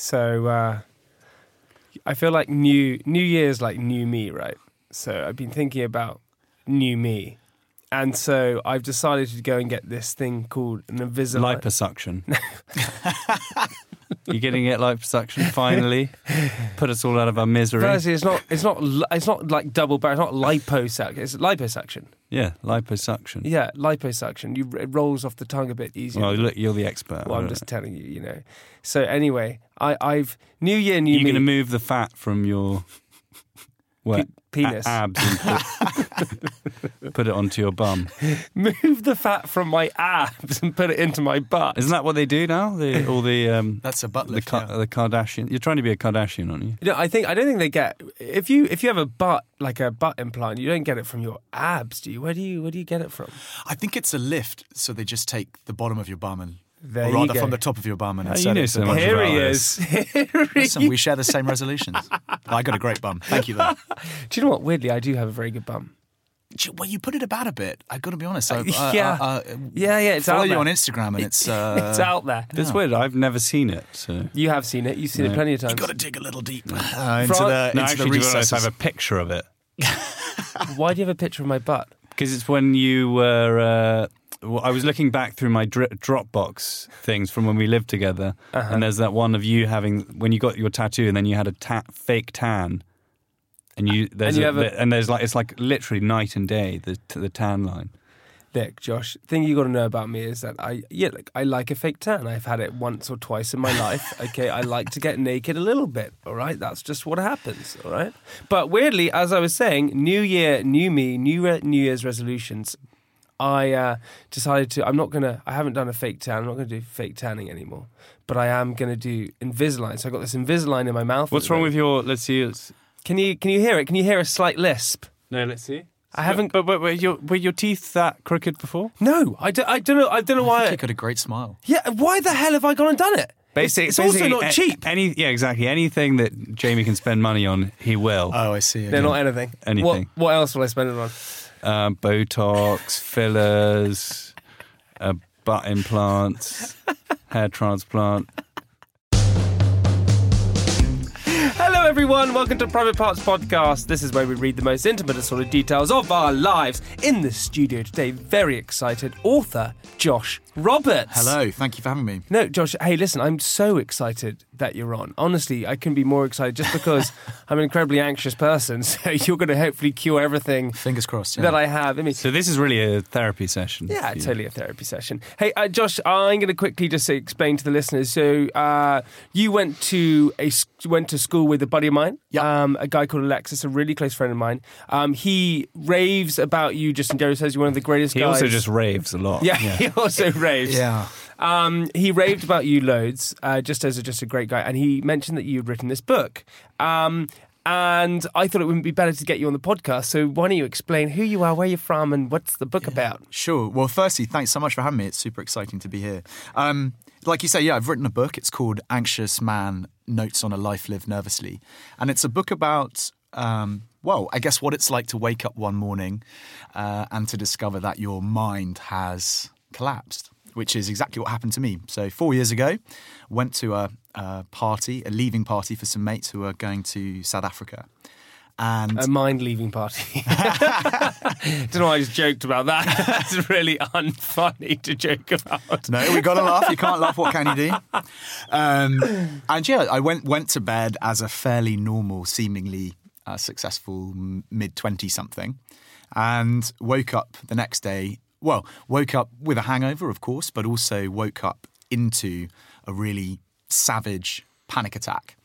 So uh, I feel like new New Year's like new me, right? So I've been thinking about new me, and so I've decided to go and get this thing called an Invisalign. Liposuction. You're getting it liposuction finally. Put us all out of our misery. Firstly, it's not it's not it's not like double bar. It's not liposuction. It's liposuction. Yeah, liposuction. Yeah, liposuction. You, it rolls off the tongue a bit easier. Well, look, you're the expert. Well, I'm just telling you, you know. So anyway, I, I've New Year, New You're going to move the fat from your what, Pe- penis. a- abs and put, put it onto your bum. move the fat from my abs and put it into my butt. Isn't that what they do now? The, all the um, That's a butt the. Ka- yeah. the Kardashian. You're trying to be a Kardashian, aren't you? You know, I think I don't think they get if you if you have a butt like a butt implant, you don't get it from your abs, do you? Where do you where do you get it from? I think it's a lift, so they just take the bottom of your bum and, There or rather from the top of your bum and Oh, you insert know it so much Here about he is. Here he Listen, we share the same resolutions. I got a great bum. Thank you, though. Do you know what? Weirdly, I do have a very good bum. Gee, Well, you put it about a bit. I've got to be honest. I, Yeah. I, I, Yeah, yeah, it's follow out you there. on Instagram, and it's uh, it's out there. It's weird. I've never seen it. So. You have seen it. You've seen it plenty of times. You have got to dig a little deeper uh, into Fran- the No, into actually, the to recesses. I have a picture of it Why do you have a picture of my butt? because it's when you were. Uh, well, I was looking back through my dri- Dropbox things from when we lived together, Uh-huh. and there's that one of you having when you got your tattoo, and then you had a ta- fake tan, and you there's And you a, a- and there's like it's like literally night and day the the tan line. Look, Josh, thing you got to know about me is that I, yeah, look, I like a fake tan. I've had it once or twice in my life. Okay, I like to get naked a little bit. All right, that's just what happens. All right, but weirdly, as I was saying, New Year, new me, new re- New Year's resolutions. I uh, decided to. I'm not gonna. I haven't done a fake tan. I'm not gonna do fake tanning anymore. But I am gonna do Invisalign. So I got this Invisalign in my mouth. What's wrong with your? Let's see. It's, Can you can you hear it? Can you hear a slight lisp? no, let's see. I haven't. But, but were, your, were your teeth that crooked before? No, I don't. I don't know. I don't know I think why. you got a great smile. Yeah, why the hell have I gone and done it? It's, it's also not a- cheap. Any, yeah, exactly. Anything that Jamie can spend money on, he will. Oh, I see. They're not anything. Anything. What, what else will I spend it on? Um, Botox, fillers, uh, butt implants, hair transplant. Hello, everyone. Welcome to Private Parts Podcast. This is where we read the most intimate and sort of details of our lives. In the studio today, very excited, author Josh Roberts. Hello. Thank you for having me. No, Josh, hey, listen, I'm so excited that you're on. Honestly, I can be more excited just because I'm an incredibly anxious person. So you're going to hopefully cure everything Fingers crossed. Yeah. that I have. I mean, So this is really a therapy session. Yeah, totally a therapy session. Hey, uh, Josh, I'm going to quickly just explain to the listeners. So, uh, you went to a went to school with a buddy of mine, Yeah. um, a guy called Alexis, a really close friend of mine. Um, he raves about you. Justin Jerry says you're one of the greatest He guys. also just raves a lot. yeah, he also raves. yeah. Um, he raved about you loads, uh, just as a, just a great guy, and he mentioned that you had written this book. Um, and I thought it wouldn't be better to get you on the podcast. So why don't you explain who you are, where you're from, and what's the book about? Sure. Well, firstly, thanks so much for having me. It's super exciting to be here. Um, like you say, yeah, I've written a book. It's called Anxious Man Notes on a Life Lived Nervously. And it's a book about, um, well, I guess what it's like to wake up one morning uh, and to discover that your mind has collapsed, which is exactly what happened to me. So, four years ago, went to a, a party, a leaving party for some mates who were going to South Africa. And A mind leaving party. Don't know why I just joked about that. That's really unfunny to joke about. No, we got to laugh. You can't laugh. What can you do? Um, and yeah, I went went to bed as a fairly normal, seemingly uh, successful mid twenty something, and woke up the next day. Well, woke up with a hangover, of course, but also woke up into a really savage panic attack.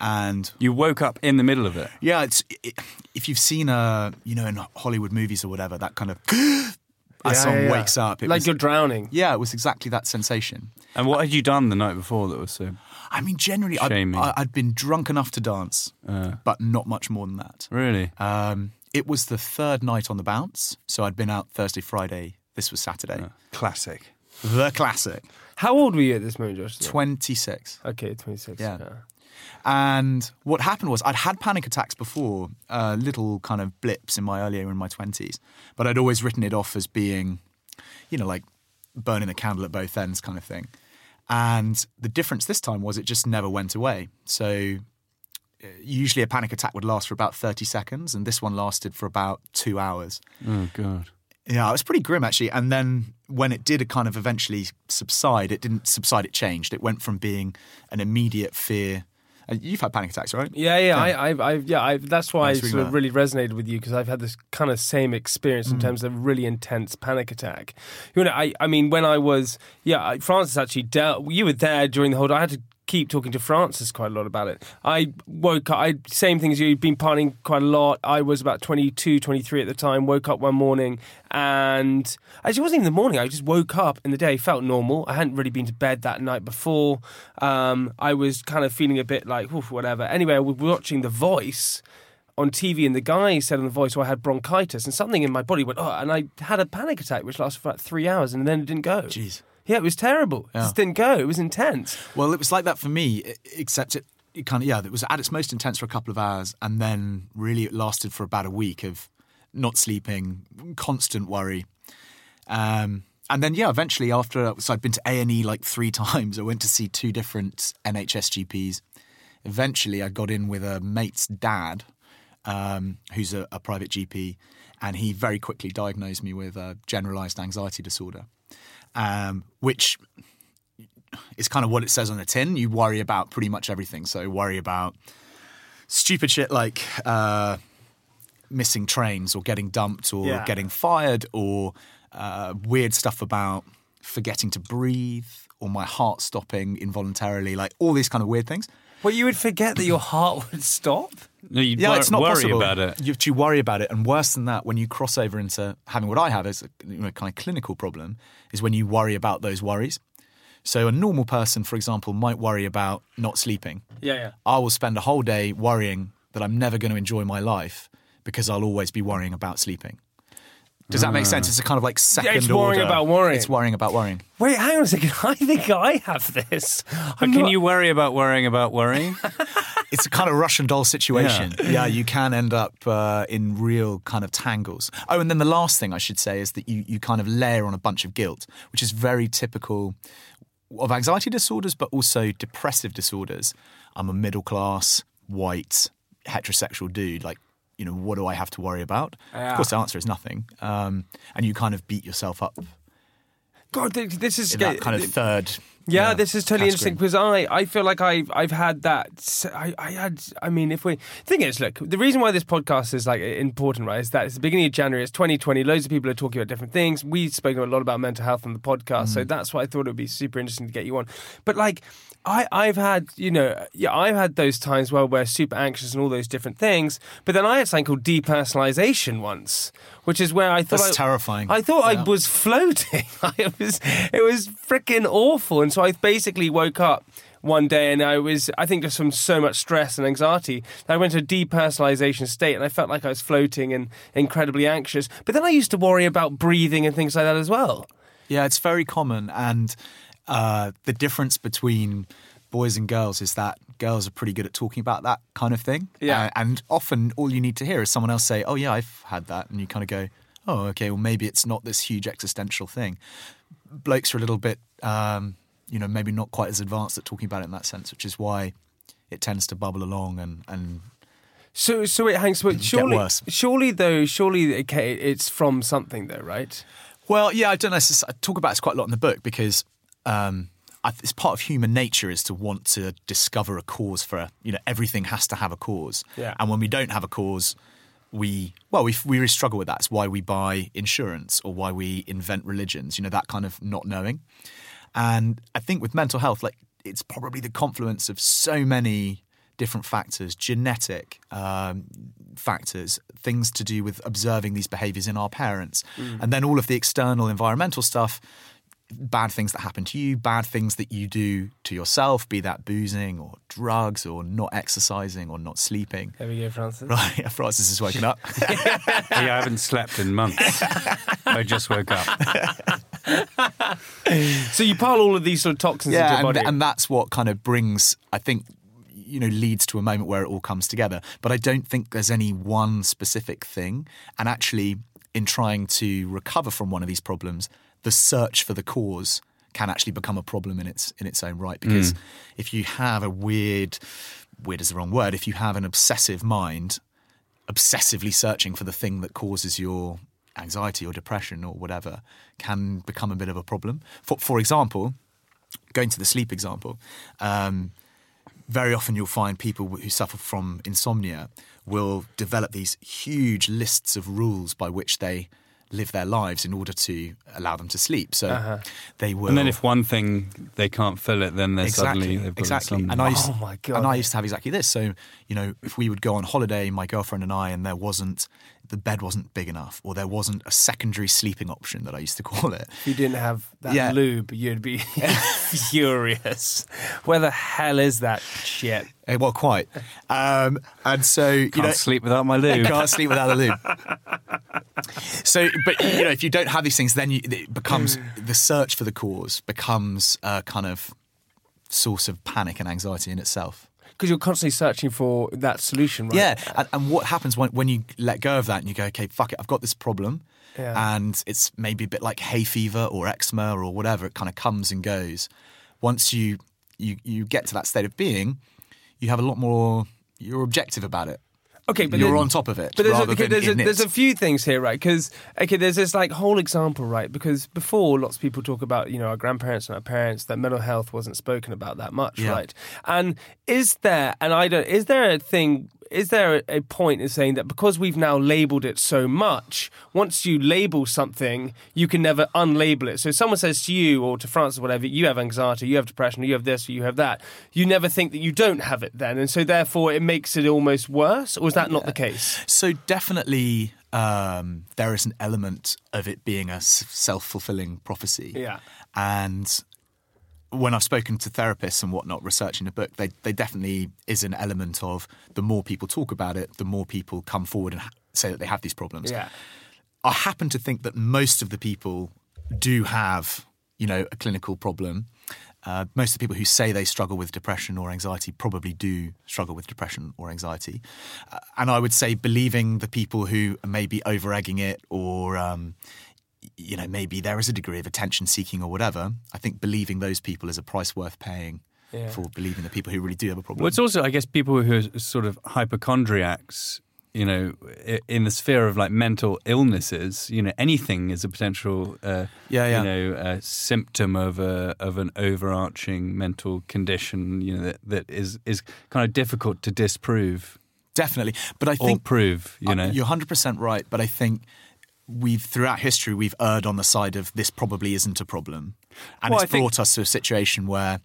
And You woke up in the middle of it. yeah, it's it, if you've seen uh you know in Hollywood movies or whatever that kind of as Yeah, someone yeah, yeah. wakes up. It like was, you're drowning. yeah, it was exactly that sensation. And what had you done the night before that was so? I mean, generally, I'd, Shaming. I- I'd been drunk enough to dance, Uh, but not much more than that. really? Um, it was the third night on the bounce, so I'd been out Thursday, Friday. This was Saturday. Classic. The classic. How old were you at this moment, Josh? 26. Okay, 26. Yeah. And what happened was I'd had panic attacks before, uh, little kind of blips in my earlier in my 20s, but I'd always written it off as being, you know, like burning the candle at both ends kind of thing. And the difference this time was it just never went away. So usually a panic attack would last for about 30 seconds, and this one lasted for about two hours. Oh god. Yeah, it was pretty grim actually. And then when it did kind of eventually subside, it didn't subside, it changed. It went from being an immediate fear. And you've had panic attacks, right? Yeah, yeah, I, I, I, yeah. I, that's why I sort of ring really resonated with you because I've had this kind of same experience Mm. in terms of really intense panic attack. You know, I, I mean, when I was, yeah, I, Francis actually dealt. You were there during the whole. I had to keep talking to Francis quite a lot about it. I woke up. I same thing as you. Been partying quite a lot. I was about 22, 23 at the time. Woke up one morning and actually it wasn't even the morning. I just woke up in the day, felt normal. I hadn't really been to bed that night before. Um, I was kind of feeling a bit like "Oof, whatever. Anyway, I was watching The Voice on TV, and the guy said on The Voice, "Well, I had bronchitis," and something in my body went, "Oh," and I had a panic attack which lasted for about three hours, and then it didn't go. Jeez. Yeah, it was terrible. It just didn't go. It was intense. Well, it was like that for me, e- except it, it kind of, yeah, it was at its most intense for a couple of hours. And then really it lasted for about a week of not sleeping, constant worry. Um, and then, yeah, eventually after, so I'd been to A&E like three times. I went to see two different NHS GPs. Eventually I got in with a mate's dad, um, who's a, a private GP. And he very quickly diagnosed me with a generalized anxiety disorder, um, which is kind of what it says on the tin. You worry about pretty much everything. So worry about stupid shit like uh, missing trains or getting dumped or Yeah. getting fired or uh, weird stuff about forgetting to breathe or my heart stopping involuntarily, like all these kind of weird things. Well, you would forget that your heart would stop. No, you Yeah, wor- it's not worry possible. about it. You, you worry about it, and worse than that, when you cross over into having what I have as a you know, kind of clinical problem, is when you worry about those worries. So a normal person, for example, might worry about not sleeping. Yeah, yeah. I will spend a whole day worrying that I'm never going to enjoy my life because I'll always be worrying about sleeping. Does that make sense? It's a kind of like second it's worrying order. about worrying. It's worrying about worrying. Wait, hang on a second. I think I have this. But I'm can not- you worry about worrying about worrying? It's a kind of Russian doll situation. Yeah, you can end up uh, in real kind of tangles. Oh, and then the last thing I should say is that you, you kind of layer on a bunch of guilt, which is very typical of anxiety disorders, but also depressive disorders. I'm a middle class, white, heterosexual dude. Like, you know, what do I have to worry about? Yeah. Of course, the answer is nothing. Um, and you kind of beat yourself up God, this is in that kind of third. Yeah, this is totally category. interesting because I, I feel like I've I've had that. I, I had. I mean, if we thing is, look, the reason why this podcast is like important, right, is that it's the beginning of January. It's 2020. Loads of people are talking about different things. We've spoken a lot about mental health on the podcast, so that's why I thought it would be super interesting to get you on. But like, I I've had you know yeah I've had those times where we're super anxious and all those different things. But then I had something called depersonalization once, which is where I thought That's I, terrifying. I thought I was floating. it was it was freaking awful. And so I basically woke up one day and I was I think just from so much stress and anxiety, I went to a depersonalization state and I felt like I was floating and incredibly anxious. But then I used to worry about breathing and things like that as well. Yeah, it's very common, and uh, the difference between boys and girls is that girls are pretty good at talking about that kind of thing. Yeah. Uh, and often all you need to hear is someone else say, "Oh yeah, I've had that," and you kind of go, "Oh okay, well maybe it's not this huge existential thing." Blokes are a little bit, um, you know, maybe not quite as advanced at talking about it in that sense, which is why it tends to bubble along and and So so it hangs but surely worse. surely though surely okay, it's from something though, right? Well, yeah, I don't know. I talk about this quite a lot in the book because um, it's part of human nature is to want to discover a cause for you know everything has to have a cause. Yeah. And when we don't have a cause, we well we we really struggle with that. It's why we buy insurance or why we invent religions. You know that kind of not knowing. And I think with mental health, like it's probably the confluence of so many different factors, genetic um, factors, things to do with observing these behaviors in our parents, and then all of the external environmental stuff. Bad things that happen to you, bad things that you do to yourself, be that boozing or drugs or not exercising or not sleeping. There we go, Francis. Right, Francis is waking up. yeah, I haven't slept in months. I just woke up. So you pile all of these sort of toxins into yeah, your and, body. and that's what kind of brings, I think, you know, leads to a moment where it all comes together. But I don't think there's any one specific thing. And actually, in trying to recover from one of these problems, the search for the cause can actually become a problem in its in its own right. Because if you have a weird, weird is the wrong word. If you have an obsessive mind, obsessively searching for the thing that causes your anxiety or depression or whatever can become a bit of a problem. For, for example, going to the sleep example, um, very often you'll find people who suffer from insomnia will develop these huge lists of rules by which they live their lives in order to allow them to sleep. So uh-huh. they will. And then if one thing they can't fill it, then they're exactly, suddenly they've got exactly. insomnia. And I used, Oh my God. And I used to have exactly this. So you know, if we would go on holiday, my girlfriend and I, and there wasn't the bed wasn't big enough, or there wasn't a secondary sleeping option that I used to call it. if you didn't have that Yeah. lube, you'd be furious. Where the hell is that shit? Eh, Well, quite. Um, and so you Can't know, sleep without my lube. Can't sleep without a lube. so, but you know, if you don't have these things, then you, it becomes the search for the cause becomes a kind of source of panic and anxiety in itself. Because you're constantly searching for that solution, right? Yeah, and, and what happens when, when you let go of that and you go, okay, fuck it, I've got this problem, Yeah. and it's maybe a bit like hay fever or eczema or whatever. It kind of comes and goes. Once you you you get to that state of being, you have a lot more. You're objective about it. Okay, but you're on top of it. But there's, a, okay, there's, a, there's a few things here, right? Because okay, there's this like whole example, right? Because before, lots of people talk about you know our grandparents and our parents that mental health wasn't spoken about that much, Yeah. right? And is there, and I don't, is there a thing? Is there a, point in saying that because we've now labelled it so much, once you label something, you can never unlabel it? So if someone says to you or to France or whatever, you have anxiety, you have depression, you have this, or you have that, you never think that you don't have it then, and so therefore it makes it almost worse, or is that not the case? So definitely, um, there is an element of it being a self-fulfilling prophecy. Yeah. and when I've spoken to therapists and whatnot, researching the book, they, they definitely is an element of the more people talk about it, the more people come forward and ha- say that they have these problems. Yeah. I happen to think that most of the people do have, you know, a clinical problem. Uh, most of the people who say they struggle with depression or anxiety probably do struggle with depression or anxiety. Uh, and I would say believing the people who may be over egging it or, um, you know, maybe there is a degree of attention seeking or whatever, I think believing those people is a price worth paying Yeah. for believing the people who really do have a problem. Well, it's also, I guess, people who are sort of hypochondriacs. You know, in the sphere of like mental illnesses, you know, anything is a potential, uh, Yeah, yeah. you know, uh, symptom of a of an overarching mental condition. You know, that, that is is kind of difficult to disprove Definitely. But I or think prove. You know, You're 100% right, but I think we've throughout history we've erred on the side of this probably isn't a problem. And Well, it's think- brought us to a situation where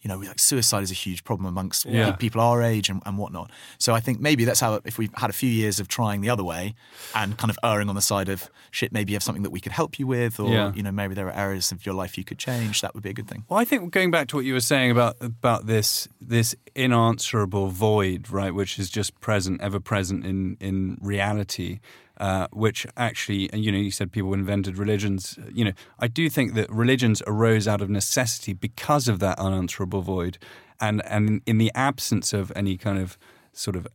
you know, like suicide is a huge problem amongst Yeah. people our age and, and whatnot. So I think maybe that's how, if we've had a few years of trying the other way and kind of erring on the side of shit, maybe you have something that we could help you with, or Yeah. you know, maybe there are areas of your life you could change. That would be a good thing. Well, I think going back to what you were saying about about this this inanswerable void, right, which is just present, ever present in in reality, uh, which actually, you know, you said people invented religions. You know, I do think that religions arose out of necessity because of that unanswerable void, and and in the absence of any kind of sort of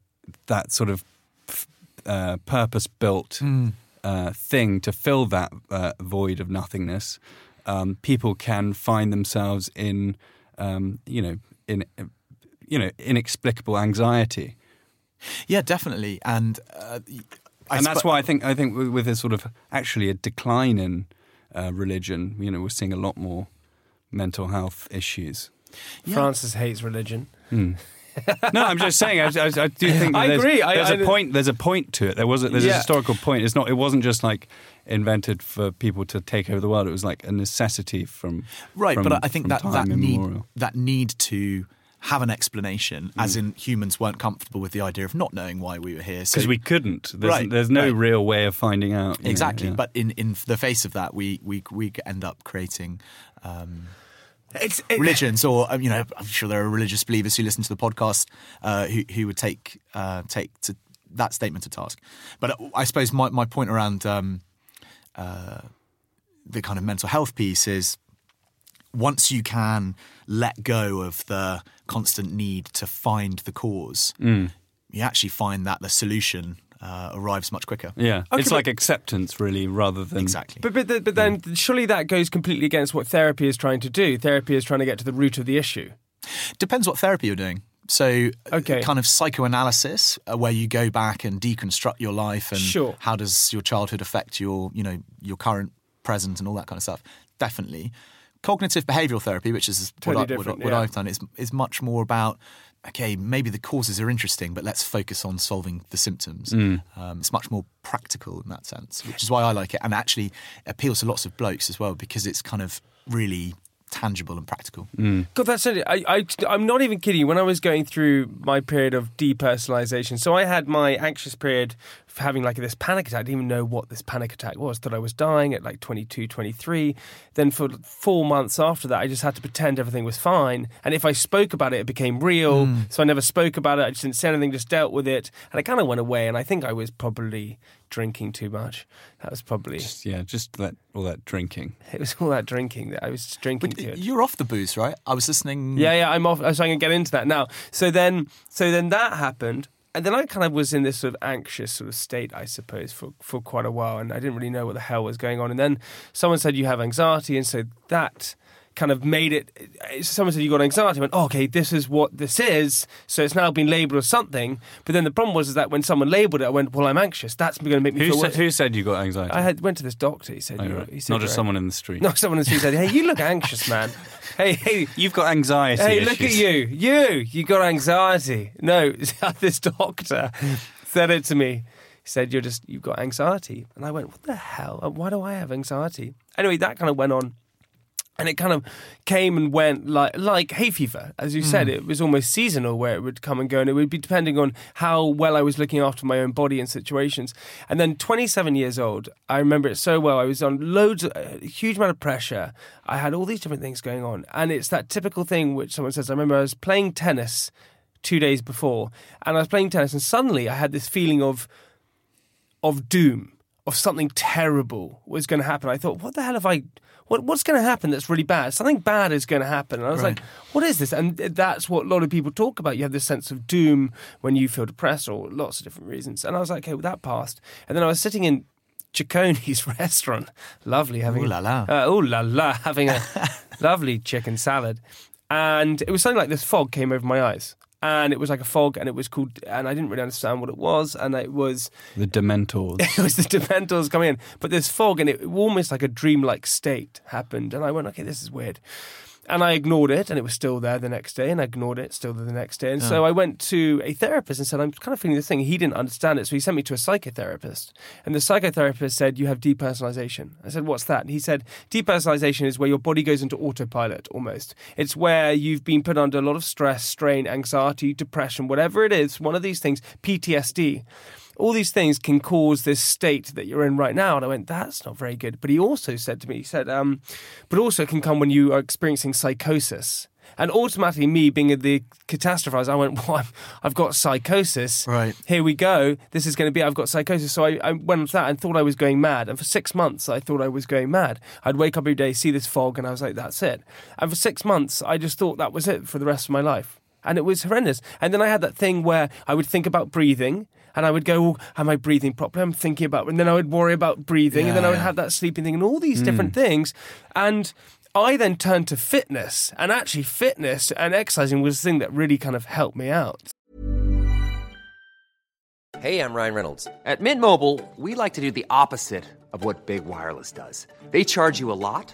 that sort of uh, purpose built uh, thing to fill that uh, void of nothingness, um, people can find themselves in, um, you know, in, you know, inexplicable anxiety, Yeah, definitely. And uh, and that's spe- why I think I think with, with a sort of actually a decline in uh, religion, you know, we're seeing a lot more mental health issues. Francis hates religion. No, I'm just saying. I, I, I do think that I there's, agree. I- there's I- a point. There's a point to it. There was a, there's Yeah. a historical point. It's not. It wasn't just like invented for people to take over the world. It was like a necessity from right from- but i think from that time that need that need to have an explanation, as in humans weren't comfortable with the idea of not knowing why we were here. So Because we couldn't. There's, Right, there's no right. real way of finding out. you know, exactly, yeah. but in in the face of that, we we we end up creating. Um, It's it, religions, or um, you know, I'm sure there are religious believers who listen to the podcast uh, who who would take uh, take to that statement to task. But uh, I suppose my my point around um, uh, the kind of mental health piece is once you can let go of the constant need to find the cause, Mm. you actually find that the solution uh, arrives much quicker. Yeah, Okay, it's but- like acceptance, really, rather than Exactly. But but, but then surely that goes completely against what therapy is trying to do. Therapy is trying to get to the root of the issue. Depends what therapy you're doing. So, Okay. kind of psychoanalysis, uh, where you go back and deconstruct your life and Sure. how does your childhood affect your, you know, your current present and all that kind of stuff. Definitely. Cognitive behavioral therapy, which is Totally what, I, what, what yeah. I've done, is is much more about. Okay, maybe the causes are interesting, but let's focus on solving the symptoms. Mm. Um, it's much more practical in that sense, which is why I like it, and actually appeals to lots of blokes as well because it's kind of really tangible and practical. Mm. God, that's it. I, I, I'm not even kidding you. When I was going through my period of depersonalization, so I had my anxious period of having like this panic attack. I didn't even know what this panic attack was. Thought I was dying at like 22, 23. Then for four months after that, I just had to pretend everything was fine. And if I spoke about it, it became real. Mm. So I never spoke about it. I just didn't say anything, just dealt with it. And it kind of went away. And I think I was probably drinking too much. That was probably, just, yeah, just that all that drinking. it was all that drinking that I was just drinking But you're off the booze, right? I was listening. Yeah, yeah, I'm off. So I'm going to get into that now. So then, so then that happened, and then I kind of was in this sort of anxious sort of state, I suppose, for for quite a while, and I didn't really know what the hell was going on. And then someone said you have anxiety, and so that kind of made it. Someone said you got anxiety. I went, oh, okay, this is what this is. So it's now been labelled as something. But then the problem was is that when someone labelled it, I went, well, I'm anxious. That's going to make me Who feel said, worse. who said you got anxiety? I had went to this doctor. He said, Oh, you're, right. he said Not just you're- someone in the street. No, someone in the street said, hey, you look anxious, man. Hey, hey, You've got anxiety. Hey, look at issues. you. You, you got anxiety. No, this doctor said it to me. He said, You're just, you've got anxiety. And I went, What the hell? Why do I have anxiety? Anyway, that kind of went on. And it kind of came and went like like hay fever, as you said. Hmm. It was almost seasonal, where it would come and go, and it would be depending on how well I was looking after my own body and situations. And then, 27 years old, I remember it so well. I was on loads, a huge amount of pressure. I had all these different things going on, and it's that typical thing which someone says. I remember I was playing tennis two days before, and I was playing tennis, and suddenly I had this feeling of of doom, of something terrible was going to happen. I thought, what the hell have I? What, what's going to happen that's really bad? Something bad is going to happen. And I was Right. like, what is this? And that's what a lot of people talk about. You have this sense of doom when you feel depressed or lots of different reasons. And I was like, okay, well, that passed. And then I was sitting in Cecconi's restaurant, lovely, having Ooh la la. uh, ooh la la, having a lovely chicken salad, and it was something like this fog came over my eyes, and it was like a fog, and it was called, and I didn't really understand what it was, and it was The Dementors. it was the Dementors coming in, but this fog, and it almost like a dreamlike state happened, and I went, okay, this is weird. And I ignored it, and it was still there the next day, and I ignored it, still there the next day. And so I went to a therapist and said, I'm kind of feeling this thing. He didn't understand it, so he sent me to a psychotherapist. And the psychotherapist said, You have depersonalization. I said, What's that? And he said, Depersonalization is where your body goes into autopilot almost. It's where you've been put under a lot of stress, strain, anxiety, depression, whatever it is, one of these things, PTSD all these things can cause this state that you're in right now. And I went, that's not very good. But he also said to me, he said, um, but also it can come when you are experiencing psychosis. And automatically, me being the catastrophizer, I went, well, I've got psychosis. Right. Here we go. This is going to be, I've got psychosis. So I, I went with that and thought I was going mad. And for six months, I thought I was going mad. I'd wake up every day, see this fog, and I was like, that's it. And for six months, I just thought that was it for the rest of my life. And it was horrendous. And then I had that thing where I would think about breathing. And I would go, oh, am I breathing properly? I'm thinking about, and then I would worry about breathing, and then I would Yeah. have that sleeping thing, and all these hmm. different things. And I then turned to fitness, and actually, fitness and exercising was the thing that really kind of helped me out. Hey, I'm Ryan Reynolds. At Mint Mobile, we like to do the opposite of what Big Wireless does. They charge you a lot,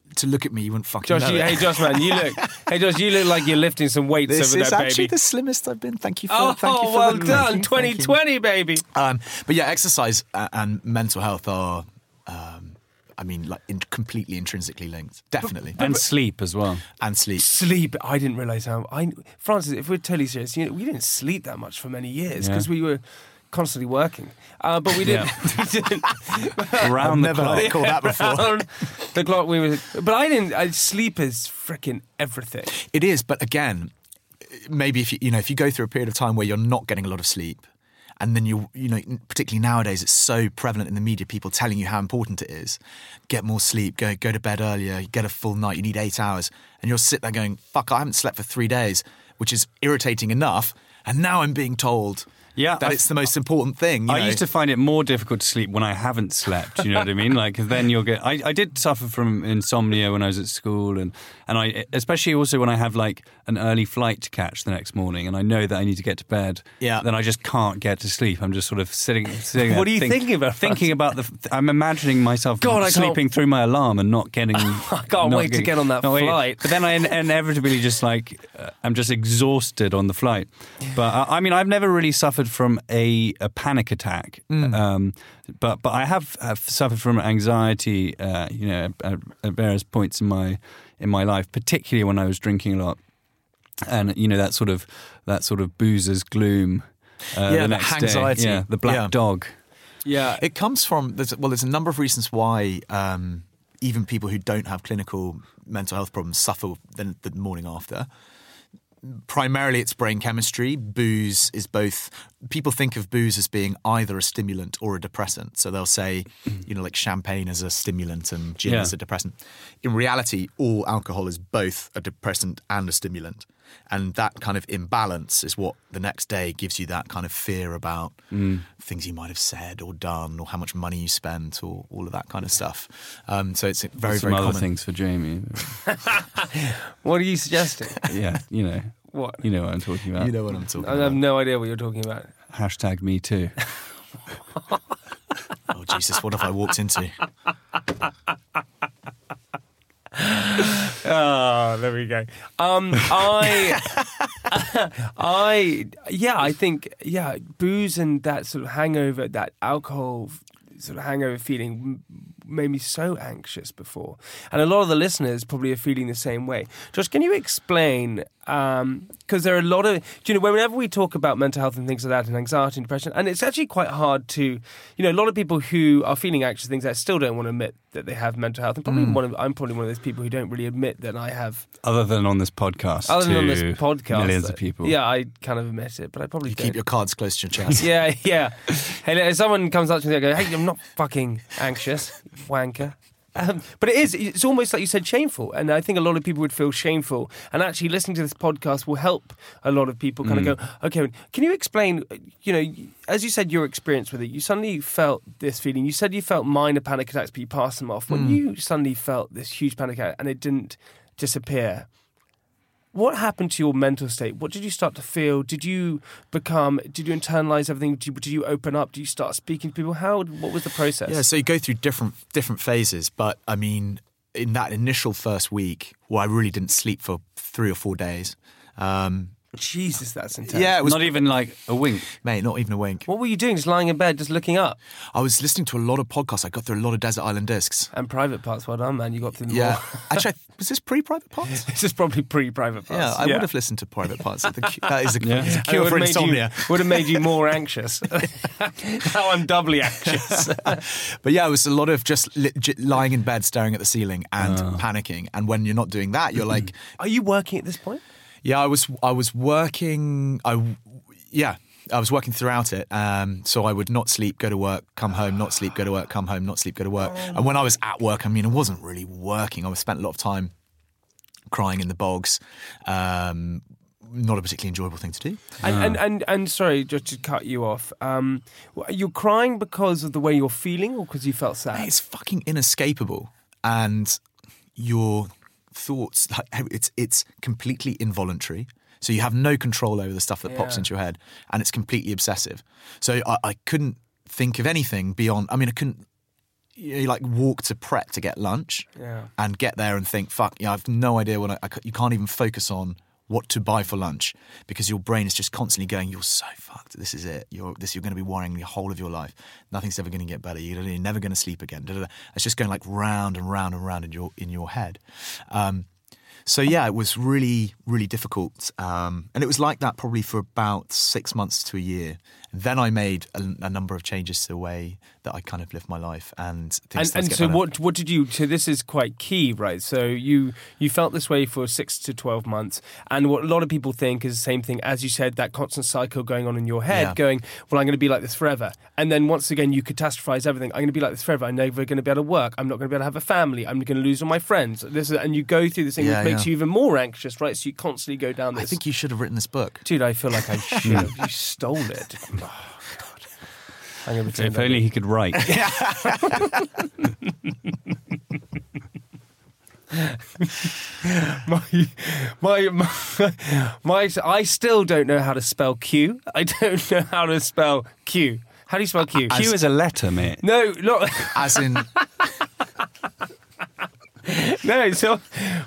to look at me, you wouldn't fucking Josh, know you, it. hey Josh, man, you look, hey Josh, you look like you're lifting some weights This over is actually the slimmest I've been. Thank you for. oh, thank you for well done, ranking. 2020, baby. Um, but yeah, exercise and mental health are, um, I mean, like in, completely intrinsically linked. Definitely, and sleep as well. and sleep. Sleep. I didn't realize how. I Francis, if we're totally serious, you know, we didn't sleep that much for many years Yeah. because we were constantly working. Uh, but we didn't. we didn't Around the never clock. heard it called that before. the clock we were. But I didn't. I, sleep is freaking everything. It is, but again, maybe if you you know if you go through a period of time where you're not getting a lot of sleep, and then you you know particularly nowadays it's so prevalent in the media, people telling you how important it is. Get more sleep, go go to bed earlier, get a full night. You need eight hours, and you'll sit there going, "Fuck, I haven't slept for three days," which is irritating enough. And now I'm being told. Yeah, that I- it's the most important thing. you I know. used to find it more difficult to sleep when I haven't slept. You know what I mean? Like then you'll get. I, I did suffer from insomnia when I was at school, and and I especially also when I have like an early flight to catch the next morning, and I know that I need to get to bed. Yeah. Then I just can't get to sleep. I'm just sort of sitting. sitting What are you think- thinking about, Thinking about the. I'm imagining myself God, sleeping through my alarm and not getting. I can't wait to get on that flight. But then I inevitably just like uh, I'm just exhausted on the flight. But uh, I mean, I've never really suffered from a, a panic attack. Um, but but I have, have suffered from anxiety. Uh, you know, at, at various points in my in my life, particularly when I was drinking a lot, and you know that sort of that sort of boozer's gloom. Uh, Yeah, the the next anxiety. day. Yeah, the black Yeah. dog. Yeah. It comes from there's, well, there's a number of reasons why um, even people who don't have clinical mental health problems suffer the, the morning after. Primarily, it's brain chemistry. Booze is both. People think of booze as being either a stimulant or a depressant. So they'll say, you know, like champagne as a stimulant and gin Yeah. as a depressant. In reality, all alcohol is both a depressant and a stimulant. And that kind of imbalance is what the next day gives you that kind of fear about things you might have said or done or how much money you spent or all of that kind of stuff. Um, so it's very, Some very other common. things for Jamie. What are you suggesting? yeah, you know, What? you know what I'm talking about. You know what I'm talking about. I have no idea what you're talking about. Hashtag me too. Oh, Jesus, what have I walked into? Oh, there we go. Um, I, I, yeah, I think, yeah, booze and that sort of hangover, that alcohol sort of hangover feeling made me so anxious before. And a lot of the listeners probably are feeling the same way. Josh, can you explain? Um, because there are a lot of, you know, whenever we talk about mental health and things like that, and anxiety and depression, and it's actually quite hard to, you know, a lot of people who are feeling anxious things that still don't want to admit that they have mental health, and probably mm. one of, I'm probably one of those people who don't really admit that I have Other than on this podcast, other than on this podcast, millions that- of people. Yeah, I kind of admit it, but I probably You don't. keep your cards close to your chest. yeah, yeah. Hey, if someone comes up to me and go, "Hey, I'm not fucking anxious, wanker." Um, but it is. It's almost like you said, shameful, and I think a lot of people would feel shameful. And actually, listening to this podcast will help a lot of people kind of go, "Okay, can you explain?" You know, as you said, your experience with it. You suddenly felt this feeling. You said you felt minor panic attacks, but you passed them off. When you suddenly felt this huge panic attack and it didn't disappear, what happened to your mental state? What did you start to feel? Did you become? Did you internalize everything? Did you, did you open up? Did you start speaking to people? How? What was the process? Yeah, so you go through different different phases, but I mean, in that initial first week, well, I really didn't sleep for three or four days. Um, Jesus, that's intense. yeah, it was Not even like a wink. mate, not even a wink. What were you doing? Just lying in bed, just looking up, I was listening to a lot of podcasts. I got through a lot of Desert Island Discs. and private parts. Well done, man. You got through them Yeah, all. actually, was this pre-private parts? this is probably pre-private parts. Yeah, I would have listened to private parts. The cu- that is a, Yeah. it's a cure would for have made insomnia. You, would have made you more anxious. now I'm doubly anxious. But yeah, it was a lot of just legit lying in bed, staring at the ceiling, and oh. panicking. And when you're not doing that, you're like, Are you working at this point? Yeah, I was I was working. I yeah, I was working throughout it. Um, so I would not sleep, go to work, come home, not sleep, go to work, come home, not sleep, go to work. And when I was at work, I mean, I wasn't really working. I was spent a lot of time crying in the bogs. Um, not a particularly enjoyable thing to do. And, and and and sorry, just to cut you off. Um, you're crying because of the way you're feeling, or because you felt sad? It's fucking inescapable, and your thoughts like it's it's completely involuntary. So you have no control over the stuff that pops into your head, and it's completely obsessive. So I, I couldn't think of anything beyond. I mean, I couldn't you know, like walk to Pret to get lunch Yeah. and get there and think, fuck, yeah, I've no idea what I, I you can't even focus on what to buy for lunch because your brain is just constantly going, you're so fucked. This is it. You're this. You're going to be worrying the whole of your life. Nothing's ever going to get better. You're never going to sleep again. Da, da, da. It's just going like round and round and round in your in your head. Um, so yeah, it was really, really difficult, um, and it was like that probably for about six months to a year. Then I made a, a number of changes to the way that I kind of lived my life, and things And, and so better. what what did you so this is quite key right? So you you felt this way for 6 to 12 months. And what a lot of people think is the same thing as you said that constant cycle going on in your head Yeah. going well I'm going to be like this forever. And then once again you catastrophize everything. I'm going to be like this forever. I'm never going to be able to work. I'm not going to be able to have a family. I'm going to lose all my friends. This is, and you go through this thing Yeah, which makes yeah. you even more anxious right? So you constantly go down this I think you should have written this book. dude I feel like I should. Have you stole it oh god I'm going to If only he could write. my, my, my, my, I still don't know how to spell Q. I don't know how to spell Q. How do you spell Q? Q is a letter, mate. no, not As in, no. So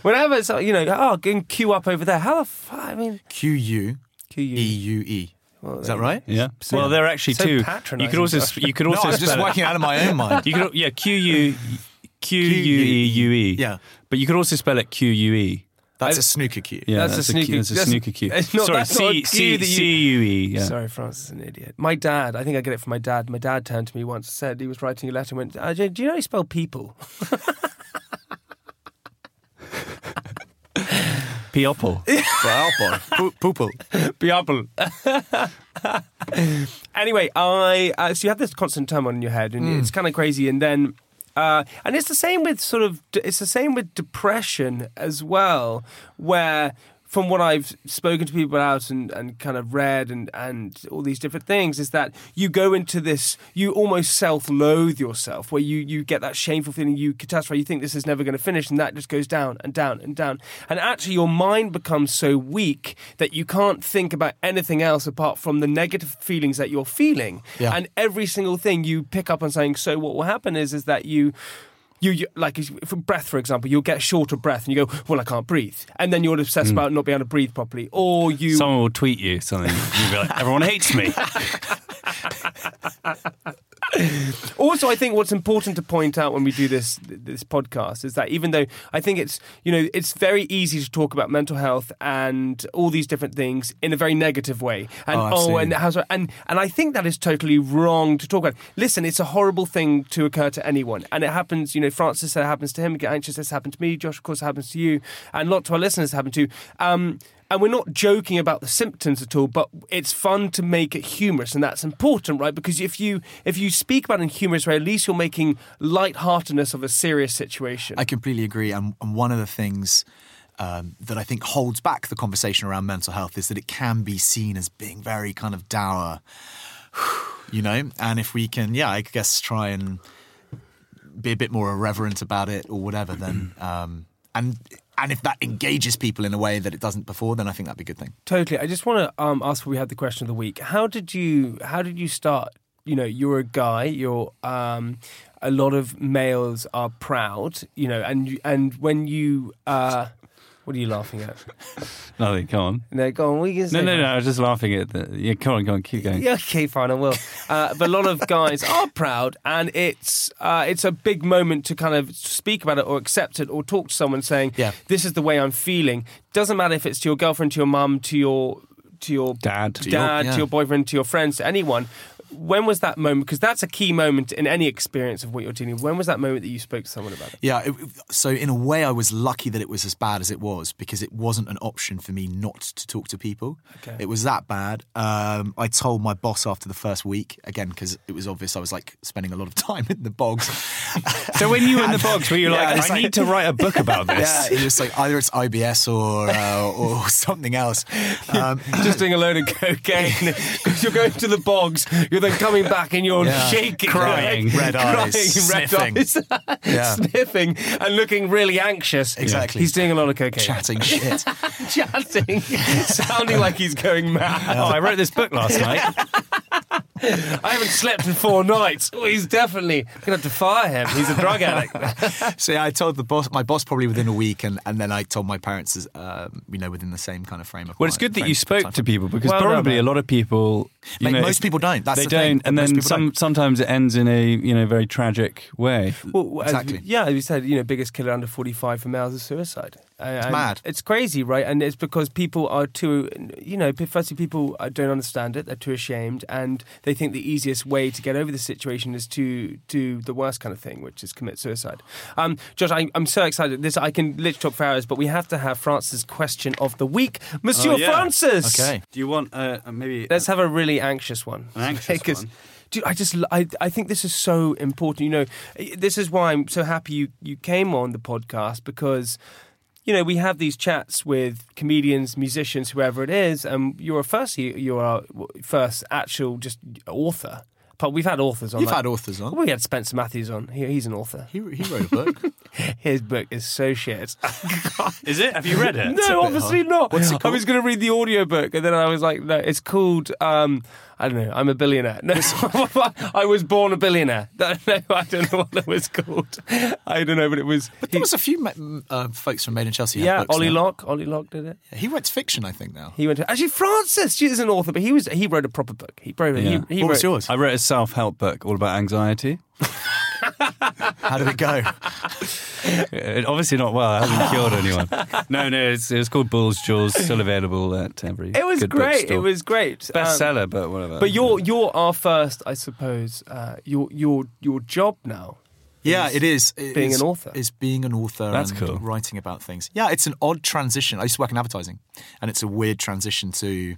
whenever it's you know, oh, going Q up over there. How the fuck? I mean, Q U Q E U. U E. Is that right? Yeah. So- well, there are actually so two. You could also Josh. you could also No, also I was just spell it- working out of my own mind. You could yeah Q U Q U E U E. Yeah. But you could also spell it Q U E. That's I- a snooker cue. Yeah, That's a Q- snooker- That's a that's- snooker cue. not- Sorry, that's not a C cue C that you- C U E. Yeah. Sorry, Francis is an idiot. My dad, I think I get it from my dad. My dad turned to me once and said he was writing a letter and went, uh, Do you know how you spell people? Piopple. Well, boy. Po- Poople. Biable. anyway, I uh, so you have this constant turmoil in your head, and it's kind of crazy. And then, uh, and it's the same with sort of it's the same with depression as well, where. From what I've spoken to people about and, and kind of read and, and all these different things, is that you go into this, you almost self loathe yourself, where you, you get that shameful feeling, you catastrophe, you think this is never going to finish, and that just goes down and down and down. And actually, your mind becomes so weak that you can't think about anything else apart from the negative feelings that you're feeling. Yeah. And every single thing you pick up on saying, so what will happen is, is that you. You, you like for breath, for example, you'll get short of breath, and you go, "Well, I can't breathe," and then you're obsessed hmm. about not being able to breathe properly, or you Someone will tweet you something. You'll be like, everyone hates me. also, I think what's important to point out when we do this this podcast is that even though I think it's you know it's very easy to talk about mental health and all these different things in a very negative way, and Oh, oh absolutely. and how's and and I think that is totally wrong to talk about. Listen, it's a horrible thing to occur to anyone, and it happens. You know, Francis it happens to him. Get anxious. This happened to me. Josh, of course, it happens to you, and a lot to our listeners happen to. Um, and we're not joking about the symptoms at all, but it's fun to make it humorous, and that's important, right? Because if you if you speak about it in humorous way, at least you're making lightheartedness of a serious situation. I completely agree. And, and one of the things um, that I think holds back the conversation around mental health is that it can be seen as being very kind of dour, you know? And if we can, yeah, I guess try and be a bit more irreverent about it or whatever, then. Um, and and if that engages people in a way that it doesn't before, then I think that'd be a good thing. Totally. I just want to um, ask. We had the question of the week. How did you? How did you start? You know, you're a guy. You're. Um, a lot of males are proud. You know, and you- and when you. Uh, what are you laughing at? Nothing. Come on. No, go on. Are you gonna No, no, no. I was just laughing at the. Yeah, come on, go on, keep going. Yeah, okay, fine, I will. Uh, but a lot of guys are proud, and it's uh, it's a big moment to kind of speak about it or accept it or talk to someone saying, Yeah. this is the way I'm feeling." Doesn't matter if it's to your girlfriend, to your mum, to your to your Dad. dad, To your- to your boyfriend, to your friends, to anyone. When was that moment? Because that's a key moment in any experience of what you're dealing with. When was that moment that you spoke to someone about it? Yeah. It, so in a way, I was lucky that it was as bad as it was because it wasn't an option for me not to talk to people. Okay. It was that bad. Um, I told my boss after the first week again because it was obvious I was like spending a lot of time in the bogs. So when you were in the bogs, were you Yeah, like, I like- need to write a book about this? yeah, he was like either it's IBS or uh, or something else. Um, Just doing a load of cocaine because you're going to the bogs. You're then coming back and you're Yeah. shaking, Crying, right? red eyes, Crying, red sniffing. eyes, Yeah. sniffing, and looking really anxious. Exactly. He's doing a lot of cocaine. Chatting shit. chatting, sounding like he's going mad. Oh, I wrote this book last night. I haven't slept in four nights. Oh, he's definitely going to have to fire him. He's a drug addict. So yeah, I told the boss, my boss, probably within a week, and, and then I told my parents, um, you know, within the same kind of frame of. Well, it's good that you spoke to people because Well done, probably a lot of people. You Mate, know, most people don't. That's they the don't, thing. and Most then some. don't. Sometimes it ends in a you know very tragic way. Well, Exactly. we- yeah, as we said, you know, biggest killer under 45 for males is suicide. It's mad. It's crazy, right? And it's because people are too, you know, firstly, people uh, don't understand it. They're too ashamed. And they think the easiest way to get over the situation is to do the worst kind of thing, which is commit suicide. Um, Josh, I, I'm so excited. This I can literally talk for hours, but we have to have Francis' question of the week. Monsieur Oh, yeah. Francis! Okay. Do you want uh, maybe? Let's have a really anxious one. An anxious one? Dude, I just I, I think this is so important. You know, this is why I'm so happy you you came on the podcast because you know we have these chats with comedians, musicians, whoever it is, and you're a first you're our first actual just author. But we've had authors on. You've like- had authors on. We had Spencer Matthews on. He, he's an author. He, he wrote a book. His book is so shit. Is it? Have you read it? No, obviously not. What's it I was going to read the audiobook and then I was like, no, it's called, um, I don't know, I'm a billionaire. No, I was born a billionaire. No, I don't know what it was called. I don't know, but it was. But there was a few uh, folks from Made in Chelsea. yeah, Ollie now. Locke. Ollie Locke did it. He writes fiction, I think now. He went to actually Francis. She is an author, but he was he wrote a proper book. He wrote. Yeah. He, he what was yours? I wrote a self-help book all about anxiety. How did it go? It, obviously not well. I haven't cured anyone. No, no, it's, it's called Bulls Jaws. Still available at every. It was good great. bookstore. It was great. Um, bestseller, but whatever. but you're you're our first, I suppose. Uh, your your your job now. Yeah, it is. It being is- an author. Is being an author That's and cool. writing about things. Yeah, it's an odd transition. I used to work in advertising, and it's a weird transition to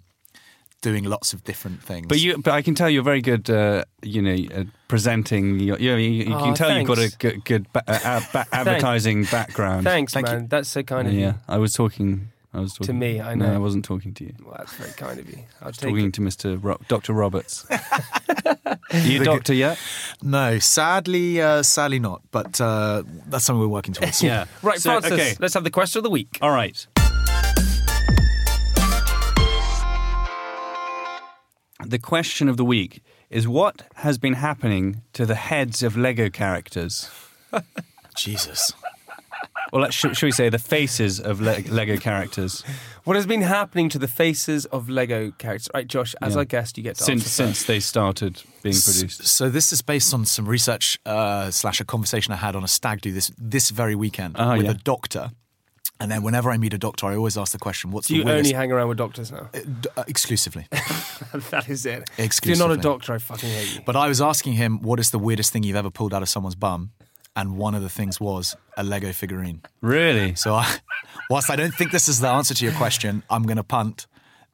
doing lots of different things. But you, but I can tell you're very good. Uh, you know, uh, presenting. Your, you, know, you, you Oh, can tell you've got a good, good ba- uh, ba- advertising background. Thanks, Thank man. you. That's so kind of Yeah, you. I was talking. I was talking to me, I No, know. I wasn't talking to you. Well, that's very kind of you. I was Talking it. to Mr. Ro- Dr. Roberts. Are you a doctor yet? no, sadly, uh, sadly not. But uh, that's something we're working towards. Yeah. Right, So, Francis. okay. Let's have the question of the week. All right. The question of the week is what has been happening to the heads of Lego characters? Jesus. Well, let's, should, should we say the faces of Le- Lego characters What has been happening to the faces of Lego characters? Right, Josh, as Yeah. our guest, you get to since answer since they started being S- produced? So this is based on some research uh, slash a conversation I had on a stag do this this very weekend Oh, with yeah. a doctor. And then whenever I meet a doctor, I always ask the question, "What's Do the you weirdest?" only hang around with doctors now? Uh, d- uh, exclusively. that is it. If you're not a doctor, I fucking hate you. But I was asking him, "What is the weirdest thing you've ever pulled out of someone's bum?" And one of the things was a Lego figurine. Really? So, I, whilst I don't think this is the answer to your question, I'm going to punt.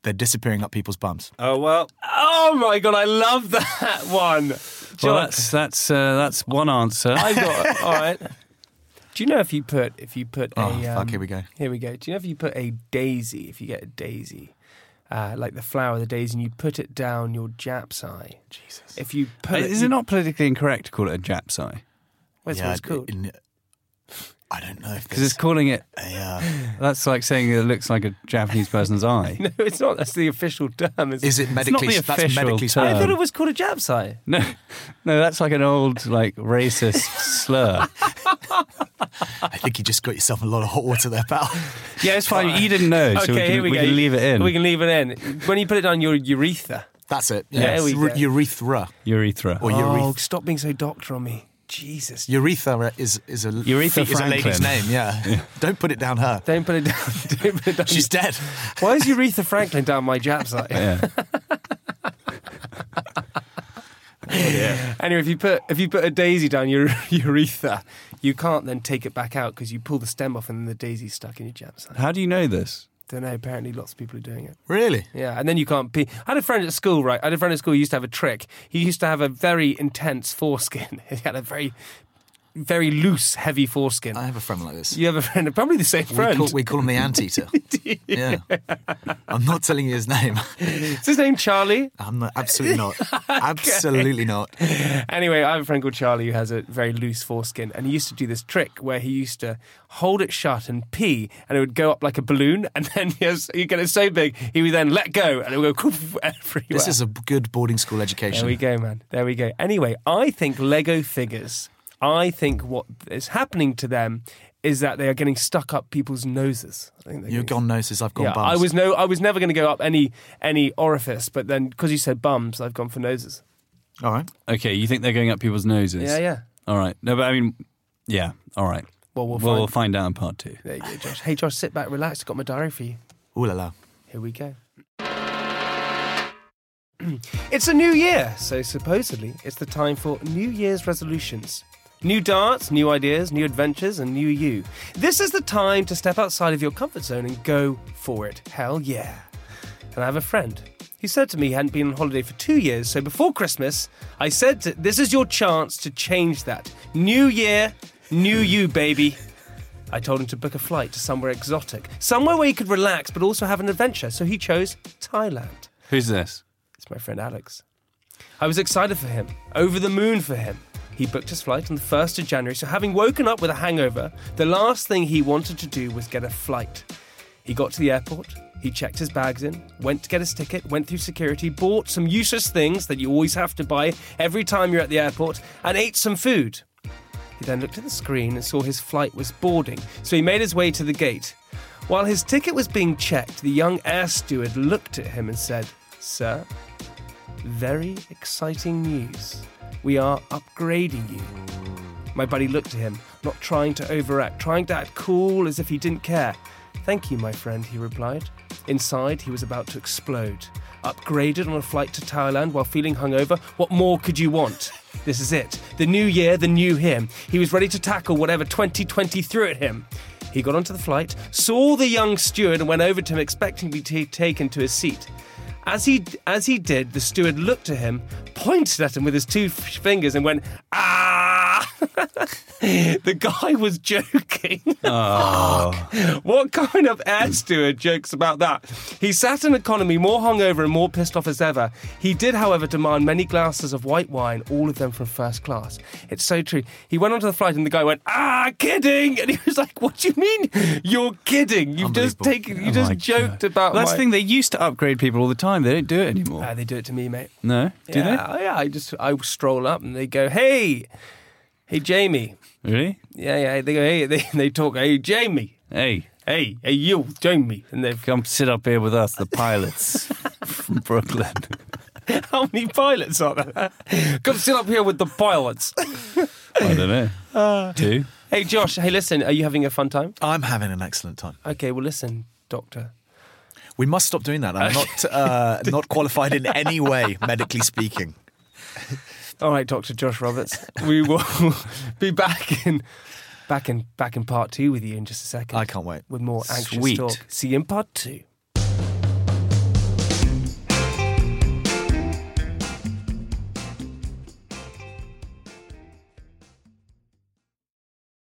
They're disappearing up people's bums. Oh well. oh my god, I love that one. Well, John, that's that's uh, that's one answer. I got all right. Do you know if you put if you put Oh, a fuck, um, here we go. Here we go. Do you know if you put a daisy, if you get a daisy, uh, like the flower of the daisy, and you put it down your Jap's eye? Jesus. If you Uh, put it, Is you- it not politically incorrect to call it a Jap's eye? What's what it's called? in- I don't know if Because it's calling it. a, uh, That's like saying it looks like a Japanese person's eye. No, it's not. That's the official term. Is Is it not medically? the that's official medically term. I thought it was called a Jap's eye. No, no, that's like an old like racist slur. I think you just got yourself a lot of hot water there, pal. Yeah, it's fine. You didn't know, so we okay, can, here we, we go. can leave it in. We can leave it in. When you put it on your urethra. That's it. Yeah, Yes. we go. urethra. Urethra. Or Oh, ureth- stop being so doctor on me. Jesus. Urethra is is a Urethra is a lady's name. Yeah. Don't put it down her. Don't put it down. Don't put it down. She's dead. Why is Urethra Franklin down my Jap's eye? Oh, yeah. Anyway, if you put if you put a daisy down your urethra, you can't then take it back out because you pull the stem off and then the daisy's stuck in your Jap's eye. How do you know this? Don't know. Apparently, lots of people are doing it. Really? Yeah, and then you can't pee. I had a friend at school, right? I had a friend at school who used to have a trick. He used to have a very intense foreskin. He had a very very loose, heavy foreskin. I have a friend like this. you have a friend, probably the same We friend. call, we call him the anteater. yeah. I'm not telling you his name. Is his name Charlie? I'm not, absolutely not. Absolutely not. Anyway, I have a friend called Charlie who has a very loose foreskin, and he used to do this trick where he used to hold it shut and pee, and it would go up like a balloon, and then he has, he'd get it so big, he would then let go, and it would go everywhere. This is a good boarding school education. There we go, man. There we go. Anyway, I think Lego figures, I think what is happening to them is that they are getting stuck up people's noses. I think You've getting- gone noses, I've gone Yeah, bums. I was no, I was never going to go up any any orifice, but then because you said bums, I've gone for noses. All right. Okay, you think they're going up people's noses? Yeah, yeah. All right. No, but I mean, yeah. All right. Well, we'll Well, find. we'll find out in part two. There you go, Josh. Hey, Josh, sit back, relax. I've got my diary for you. Ooh la la. Here we go. it's a new year, so supposedly it's the time for New Year's resolutions. New darts, new ideas, new adventures, and new you. This is the time to step outside of your comfort zone and go for it. Hell yeah. And I have a friend. He said to me he hadn't been on holiday for two years, so before Christmas, I said, to, This is your chance to change that. New year, new you, baby. I told him to book a flight to somewhere exotic, somewhere where he could relax but also have an adventure, so he chose Thailand. Who's this? It's my friend Alex. I was excited for him, over the moon for him. He booked his flight on the 1st of January, so having woken up with a hangover, the last thing he wanted to do was get a flight. He got to the airport, he checked his bags in, went to get his ticket, went through security, bought some useless things that you always have to buy every time you're at the airport, and ate some food. He then looked at the screen and saw his flight was boarding, so he made his way to the gate. While his ticket was being checked, the young air steward looked at him and said, Sir, very exciting news. We are upgrading you. My buddy looked at him, not trying to overact, trying to act cool as if he didn't care. Thank you, my friend, he replied. Inside, he was about to explode. Upgraded on a flight to Thailand while feeling hungover, what more could you want? This is it. The new year, the new him. He was ready to tackle whatever 2020 threw at him. He got onto the flight, saw the young steward, and went over to him, expecting to be ta- taken to his seat. As he as he did, the steward looked at him, pointed at him with his two fingers, and went ah. the guy was joking. what kind of air steward jokes about that? He sat in economy, more hungover and more pissed off as ever. He did, however, demand many glasses of white wine, all of them from first class. It's so true. He went onto the flight, and the guy went ah, kidding, and he was like, "What do you mean? You're kidding? You've just taken, you Oh just joked God. about." That's the thing. They used to upgrade people all the time. They don't do it anymore. Ah, they do it to me, mate. no, do yeah, yeah. I just I stroll up and they go, "Hey, hey, Jamie." they? Really? Yeah, yeah. They go, "Hey," they they talk, "Hey, Jamie." Hey, Hey, hey, you, Jamie. And they've come sit up here with us, the pilots from Brooklyn. how many pilots are there? Come sit up here with the pilots. I don't know. Uh. Two. hey, Josh. Hey, listen. Are you having a fun time? I'm having an excellent time. Okay. Well, listen, Doctor. We must stop doing that. I'm not uh, not qualified in any way, medically speaking. All right, Doctor Josh Roberts. we will be back in back in back in part two with you in just a second. I can't wait. with more anxious Sweet. talk. See you in part two.